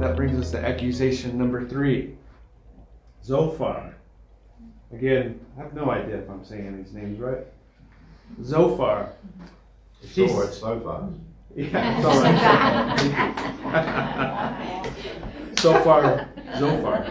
that brings us to accusation number three. Zophar. Again, I have no idea if I'm saying these names right. Zophar. It's He's- all right so far. Yeah, it's all right. so far, Zophar.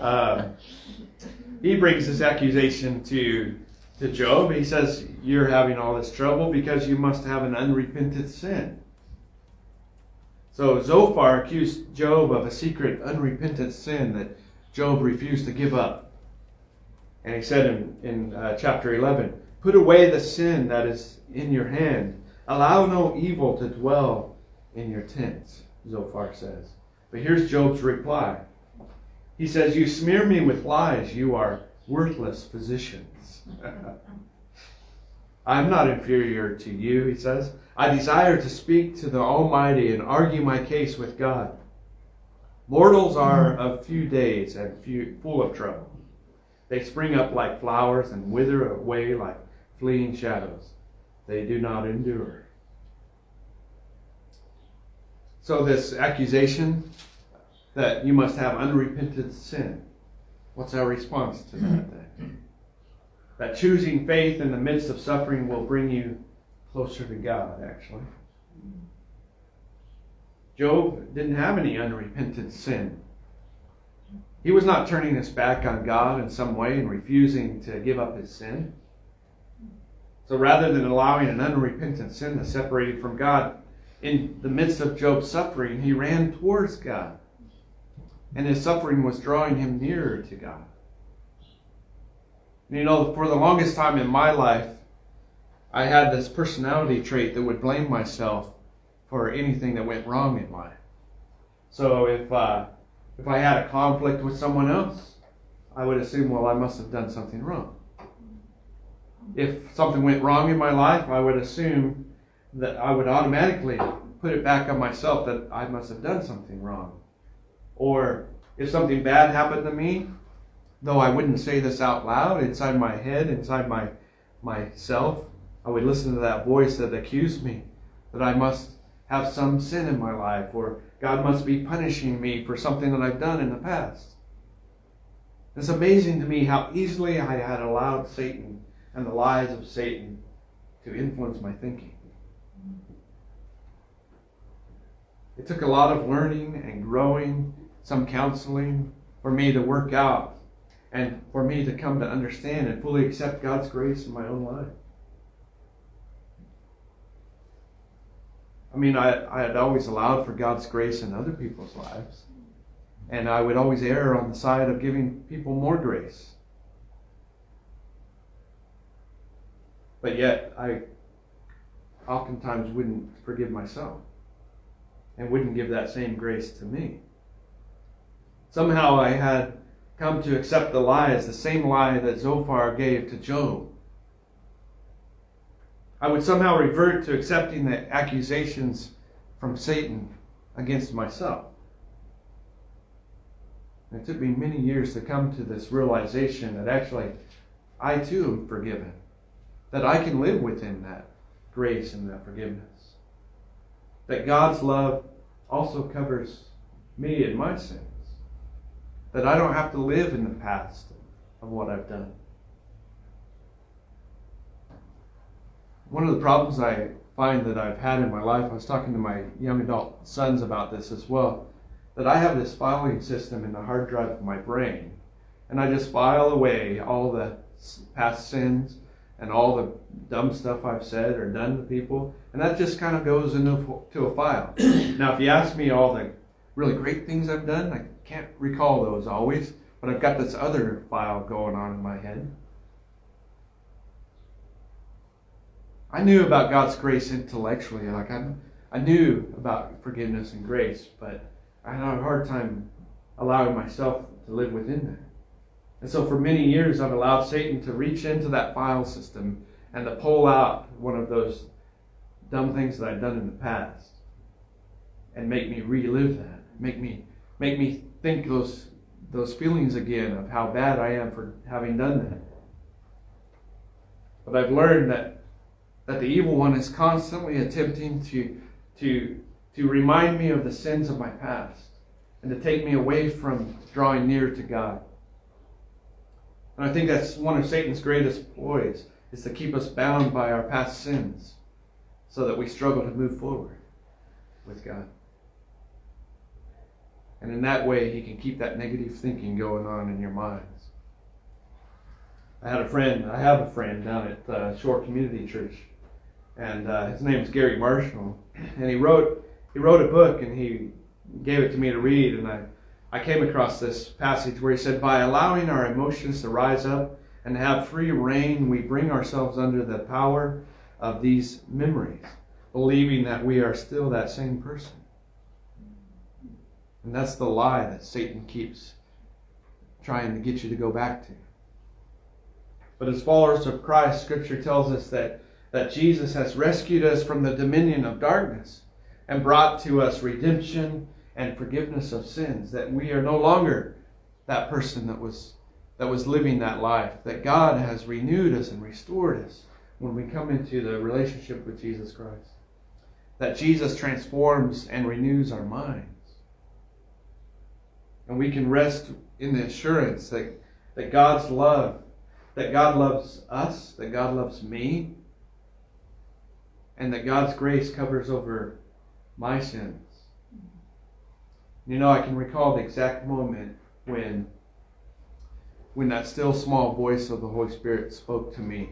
Uh, he brings this accusation to to Job. He says, "You're having all this trouble because you must have an unrepentant sin." So Zophar accused Job of a secret unrepentant sin that Job refused to give up. And he said in, in uh, chapter 11, Put away the sin that is in your hand. Allow no evil to dwell in your tents, Zophar says. But here's Job's reply. He says, You smear me with lies. You are worthless physicians. I'm not inferior to you, he says. I desire to speak to the Almighty and argue my case with God. Mortals are of few days and few, full of trouble. They spring up like flowers and wither away like fleeing shadows. They do not endure. So, this accusation that you must have unrepentant sin, what's our response to that then? That choosing faith in the midst of suffering will bring you closer to God, actually. Mm. Job didn't have any unrepentant sin. He was not turning his back on God in some way and refusing to give up his sin. So rather than allowing an unrepentant sin to separate him from God, in the midst of Job's suffering, he ran towards God. And his suffering was drawing him nearer to God. You know, for the longest time in my life, I had this personality trait that would blame myself for anything that went wrong in life. So if uh, if I had a conflict with someone else, I would assume, well, I must have done something wrong. If something went wrong in my life, I would assume that I would automatically put it back on myself that I must have done something wrong. Or if something bad happened to me, though I wouldn't say this out loud inside my head, inside my myself, I would listen to that voice that accused me that I must have some sin in my life or God must be punishing me for something that I've done in the past. It's amazing to me how easily I had allowed Satan and the lies of Satan to influence my thinking. It took a lot of learning and growing, some counseling, for me to work out and for me to come to understand and fully accept God's grace in my own life. I mean, I, I had always allowed for God's grace in other people's lives. And I would always err on the side of giving people more grace. But yet, I oftentimes wouldn't forgive myself and wouldn't give that same grace to me. Somehow I had come to accept the lie as the same lie that Zophar gave to Job. I would somehow revert to accepting the accusations from Satan against myself. And it took me many years to come to this realization that actually I too am forgiven, that I can live within that grace and that forgiveness, that God's love also covers me and my sins, that I don't have to live in the past of what I've done. One of the problems I find that I've had in my life, I was talking to my young adult sons about this as well, that I have this filing system in the hard drive of my brain. And I just file away all the past sins and all the dumb stuff I've said or done to people. And that just kind of goes into to a file. now, if you ask me all the really great things I've done, I can't recall those always, but I've got this other file going on in my head. I knew about God's grace intellectually, like I, I knew about forgiveness and grace, but I had a hard time allowing myself to live within that. And so for many years, I've allowed Satan to reach into that file system and to pull out one of those dumb things that I've done in the past and make me relive that, make me make me think those those feelings again of how bad I am for having done that. But I've learned that that the evil one is constantly attempting to to to remind me of the sins of my past and to take me away from drawing near to God. And I think that's one of Satan's greatest ploys is to keep us bound by our past sins so that we struggle to move forward with God. And in that way, he can keep that negative thinking going on in your minds. I had a friend, I have a friend down at uh, Shore Community Church, and uh, his name is Gary Marshall, and he wrote he wrote a book and he gave it to me to read, and I I came across this passage where he said, By allowing our emotions to rise up and have free rein, we bring ourselves under the power of these memories, believing that we are still that same person. And that's the lie that Satan keeps trying to get you to go back to. But as followers of Christ, Scripture tells us that, that Jesus has rescued us from the dominion of darkness and brought to us redemption and forgiveness of sins, that we are no longer that person that was that was living that life, that God has renewed us and restored us when we come into the relationship with Jesus Christ. That Jesus transforms and renews our minds. And we can rest in the assurance that, that God's love, that God loves us, that God loves me, and that God's grace covers over my sins. You know, I can recall the exact moment when when that still small voice of the Holy Spirit spoke to me.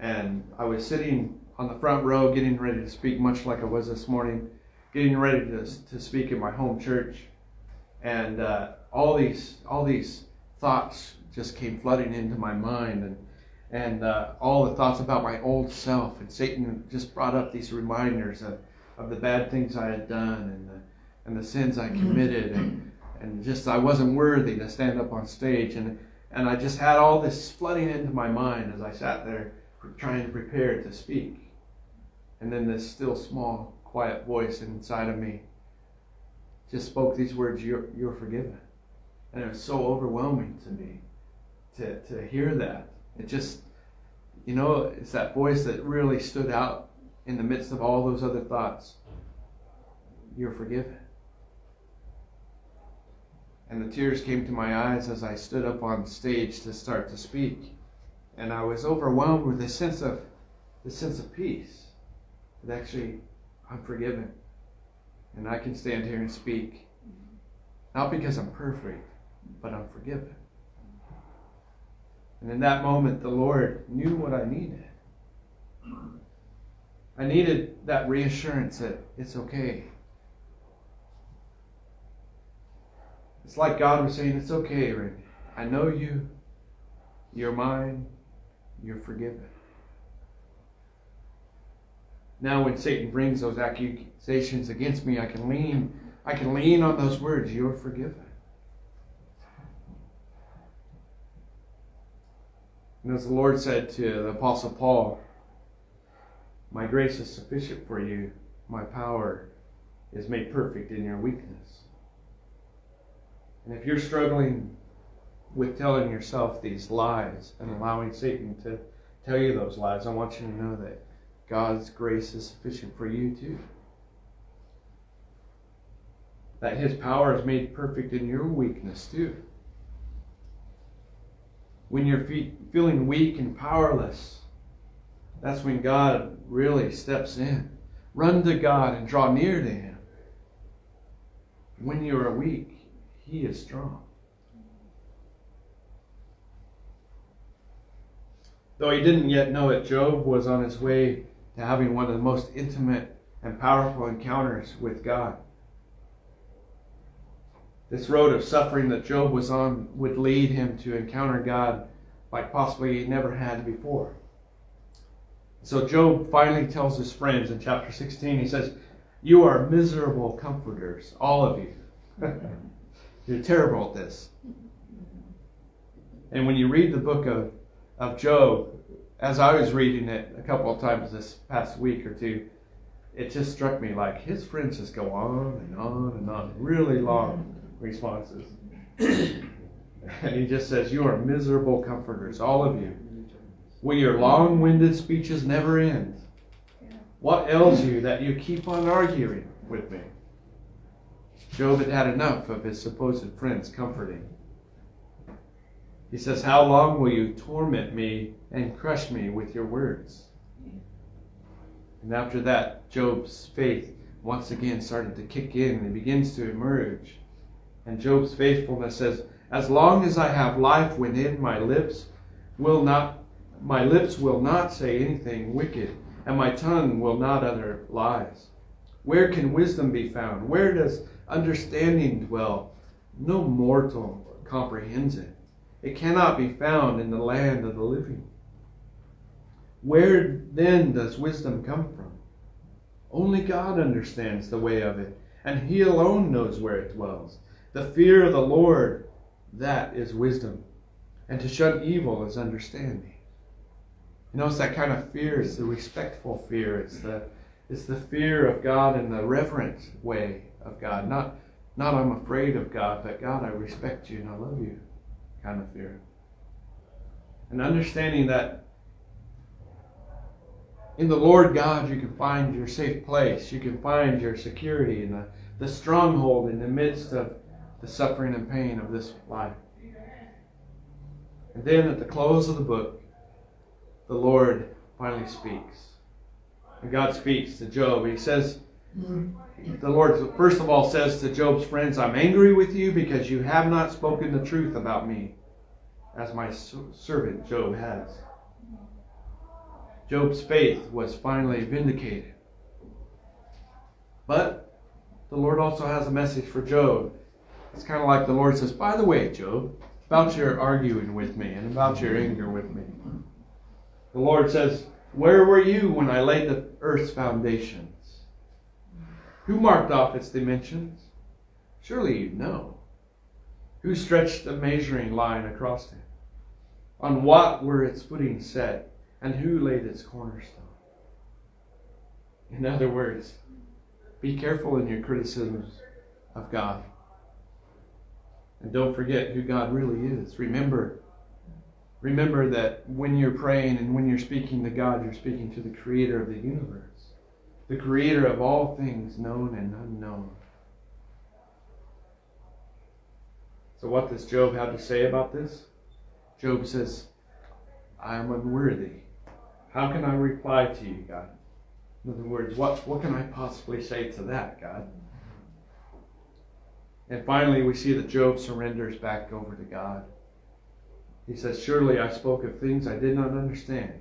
And I was sitting on the front row getting ready to speak, much like I was this morning, getting ready to, to speak in my home church. And uh, all these all these thoughts just came flooding into my mind and and uh, all the thoughts about my old self and Satan just brought up these reminders of, of the bad things I had done and the, and the sins I committed and and just I wasn't worthy to stand up on stage and and I just had all this flooding into my mind as I sat there trying to prepare to speak. And then this still small quiet voice inside of me just spoke these words, You're you're forgiven. And it was so overwhelming to me to, to hear that. It just you know, it's that voice that really stood out in the midst of all those other thoughts. You're forgiven. And the tears came to my eyes as I stood up on stage to start to speak. And I was overwhelmed with this sense of this sense of peace. That actually I'm forgiven. And I can stand here and speak. Not because I'm perfect, but I'm forgiven. And in that moment, the Lord knew what I needed. I needed that reassurance that it's okay. It's like God was saying, It's okay, Rick. I know you. You're mine. You're forgiven. Now when Satan brings those accusations against me, I can lean I can lean on those words, you're forgiven. And as the Lord said to the Apostle Paul, My grace is sufficient for you, my power is made perfect in your weakness. And if you're struggling with telling yourself these lies and allowing Satan to tell you those lies, I want you to know that God's grace is sufficient for you too. That His power is made perfect in your weakness too. When you're fe- feeling weak and powerless, that's when God really steps in. Run to God and draw near to Him. When you are weak, he is strong. Though he didn't yet know it, Job was on his way to having one of the most intimate and powerful encounters with God. This road of suffering that Job was on would lead him to encounter God like possibly he never had before. So Job finally tells his friends in chapter 16, he says, You are miserable comforters, all of you. You're terrible at this. And when you read the book of, of Job, as I was reading it a couple of times this past week or two, it just struck me like his friends just go on and on and on, really long responses. and he just says, You are miserable comforters, all of you. Will your long winded speeches never end? What ails you that you keep on arguing with me? Job had had enough of his supposed friends comforting. He says, How long will you torment me and crush me with your words? And after that, Job's faith once again started to kick in and begins to emerge. And Job's faithfulness says, As long as I have life within my lips, will not my lips will not say anything wicked, and my tongue will not utter lies. Where can wisdom be found? Where does understanding dwell? No mortal comprehends it. It cannot be found in the land of the living. Where then does wisdom come from? Only God understands the way of it, and He alone knows where it dwells. The fear of the Lord, that is wisdom, and to shun evil is understanding. You it's that kind of fear. It's the respectful fear. It's the it's the fear of God in the reverent way of God. Not not I'm afraid of God, but God, I respect you and I love you kind of fear. And understanding that in the Lord God you can find your safe place, you can find your security in the, the stronghold in the midst of the suffering and pain of this life. And then at the close of the book, the Lord finally speaks. And God speaks to Job. He says, the Lord, first of all, says to Job's friends, I'm angry with you because you have not spoken the truth about me, as my servant Job has. Job's faith was finally vindicated. But the Lord also has a message for Job. It's kind of like the Lord says, By the way, Job, about your arguing with me and about your anger with me. The Lord says, Where were you when I laid the earth's foundations? Who marked off its dimensions? Surely you know. Who stretched the measuring line across it? On what were its footings set? And who laid its cornerstone? In other words, be careful in your criticisms of God. And don't forget who God really is. Remember, remember that when you're praying and when you're speaking to God, you're speaking to the creator of the universe the creator of all things known and unknown. So, what does Job have to say about this? Job says, I am unworthy. How can I reply to you, God? In other words, what, what can I possibly say to that, God? And finally, we see that Job surrenders back over to God. He says, Surely I spoke of things I did not understand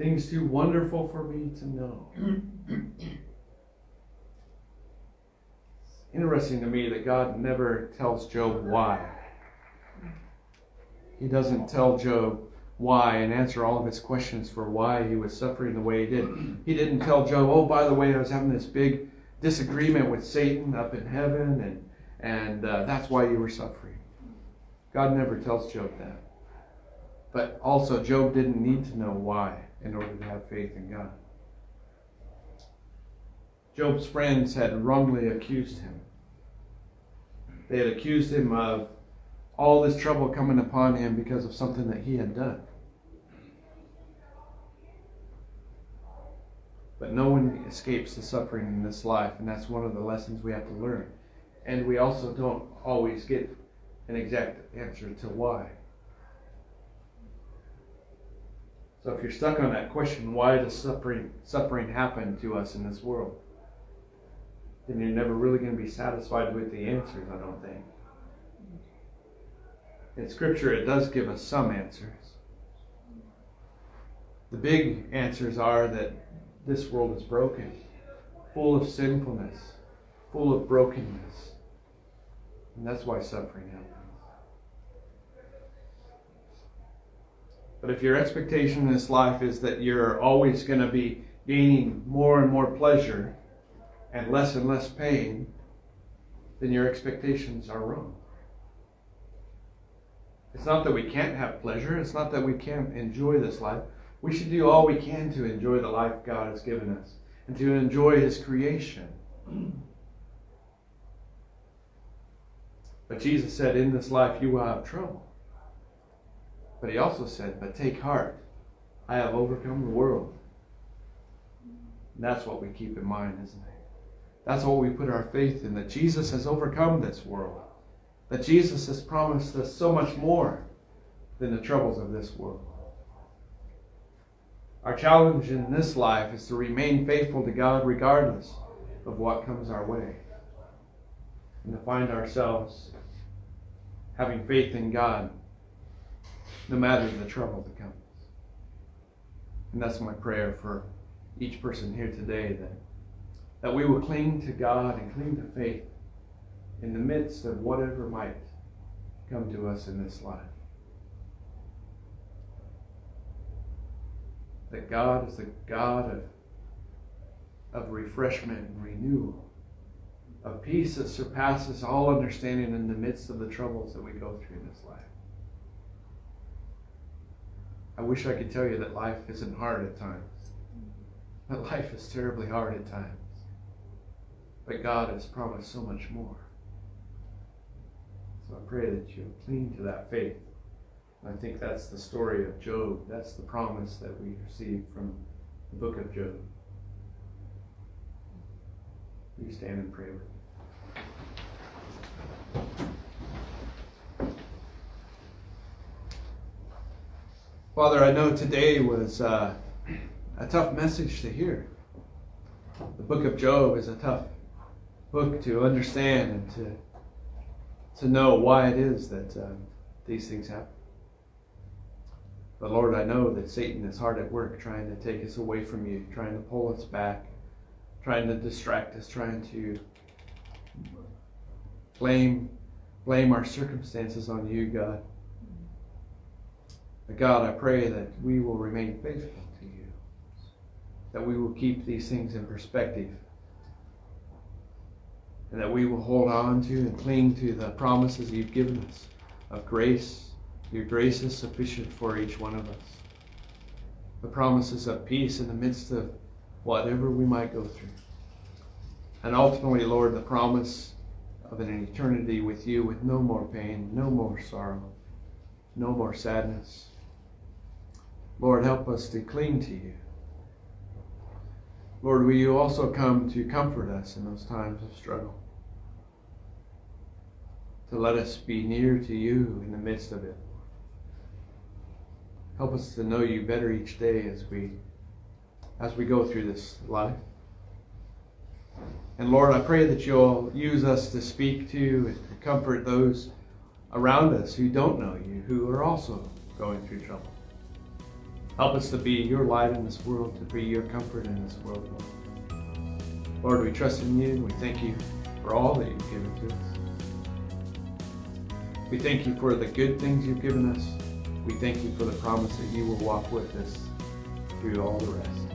things too wonderful for me to know. Interesting to me that God never tells Job why. He doesn't tell Job why and answer all of his questions for why he was suffering the way he did. He didn't tell Job, oh, by the way, I was having this big disagreement with Satan up in heaven, and, and uh, that's why you were suffering. God never tells Job that. But also, Job didn't need to know why in order to have faith in God. Job's friends had wrongly accused him. They had accused him of all this trouble coming upon him because of something that he had done. But no one escapes the suffering in this life, and that's one of the lessons we have to learn. And we also don't always get an exact answer to why. So if you're stuck on that question, why does suffering suffering happen to us in this world? Then you're never really going to be satisfied with the answers, I don't think. In Scripture, it does give us some answers. The big answers are that this world is broken, full of sinfulness, full of brokenness. And that's why suffering happens. But if your expectation in this life is that you're always going to be gaining more and more pleasure and less and less pain, then your expectations are wrong. It's not that we can't have pleasure, it's not that we can't enjoy this life. We should do all we can to enjoy the life God has given us and to enjoy His creation. But Jesus said, In this life you will have trouble. But he also said, But take heart, I have overcome the world. And that's what we keep in mind, isn't it? That's what we put our faith in that Jesus has overcome this world, that Jesus has promised us so much more than the troubles of this world. Our challenge in this life is to remain faithful to God regardless of what comes our way, and to find ourselves having faith in God no matter the trouble that comes. And that's my prayer for each person here today that, that we will cling to God and cling to faith in the midst of whatever might come to us in this life. That God is the God of, of refreshment and renewal, of peace that surpasses all understanding in the midst of the troubles that we go through in this life. I wish I could tell you that life isn't hard at times. That life is terribly hard at times. But God has promised so much more. So I pray that you cling to that faith. I think that's the story of Job. That's the promise that we receive from the book of Job. You stand and pray with me? Father, I know today was uh, a tough message to hear. The book of Job is a tough book to understand and to to know why it is that uh, these things happen. But Lord, I know that Satan is hard at work trying to take us away from you, trying to pull us back, trying to distract us, trying to blame blame our circumstances on you, God. But God, I pray that we will remain faithful to you, that we will keep these things in perspective, and that we will hold on to and cling to the promises you've given us of grace. Your grace is sufficient for each one of us. The promises of peace in the midst of whatever we might go through. And ultimately, Lord, the promise of an eternity with you with no more pain, no more sorrow, no more sadness Lord, help us to cling to you. Lord, will you also come to comfort us in those times of struggle? To let us be near to you in the midst of it. Help us to know you better each day as we as we go through this life. And Lord, I pray that you'll use us to speak to and comfort those around us who don't know you, who are also going through trouble. Help us to be your light in this world, to be your comfort in this world, Lord. Lord, we trust in you and we thank you for all that you've given to us. We thank you for the good things you've given us. We thank you for the promise that you will walk with us through all the rest.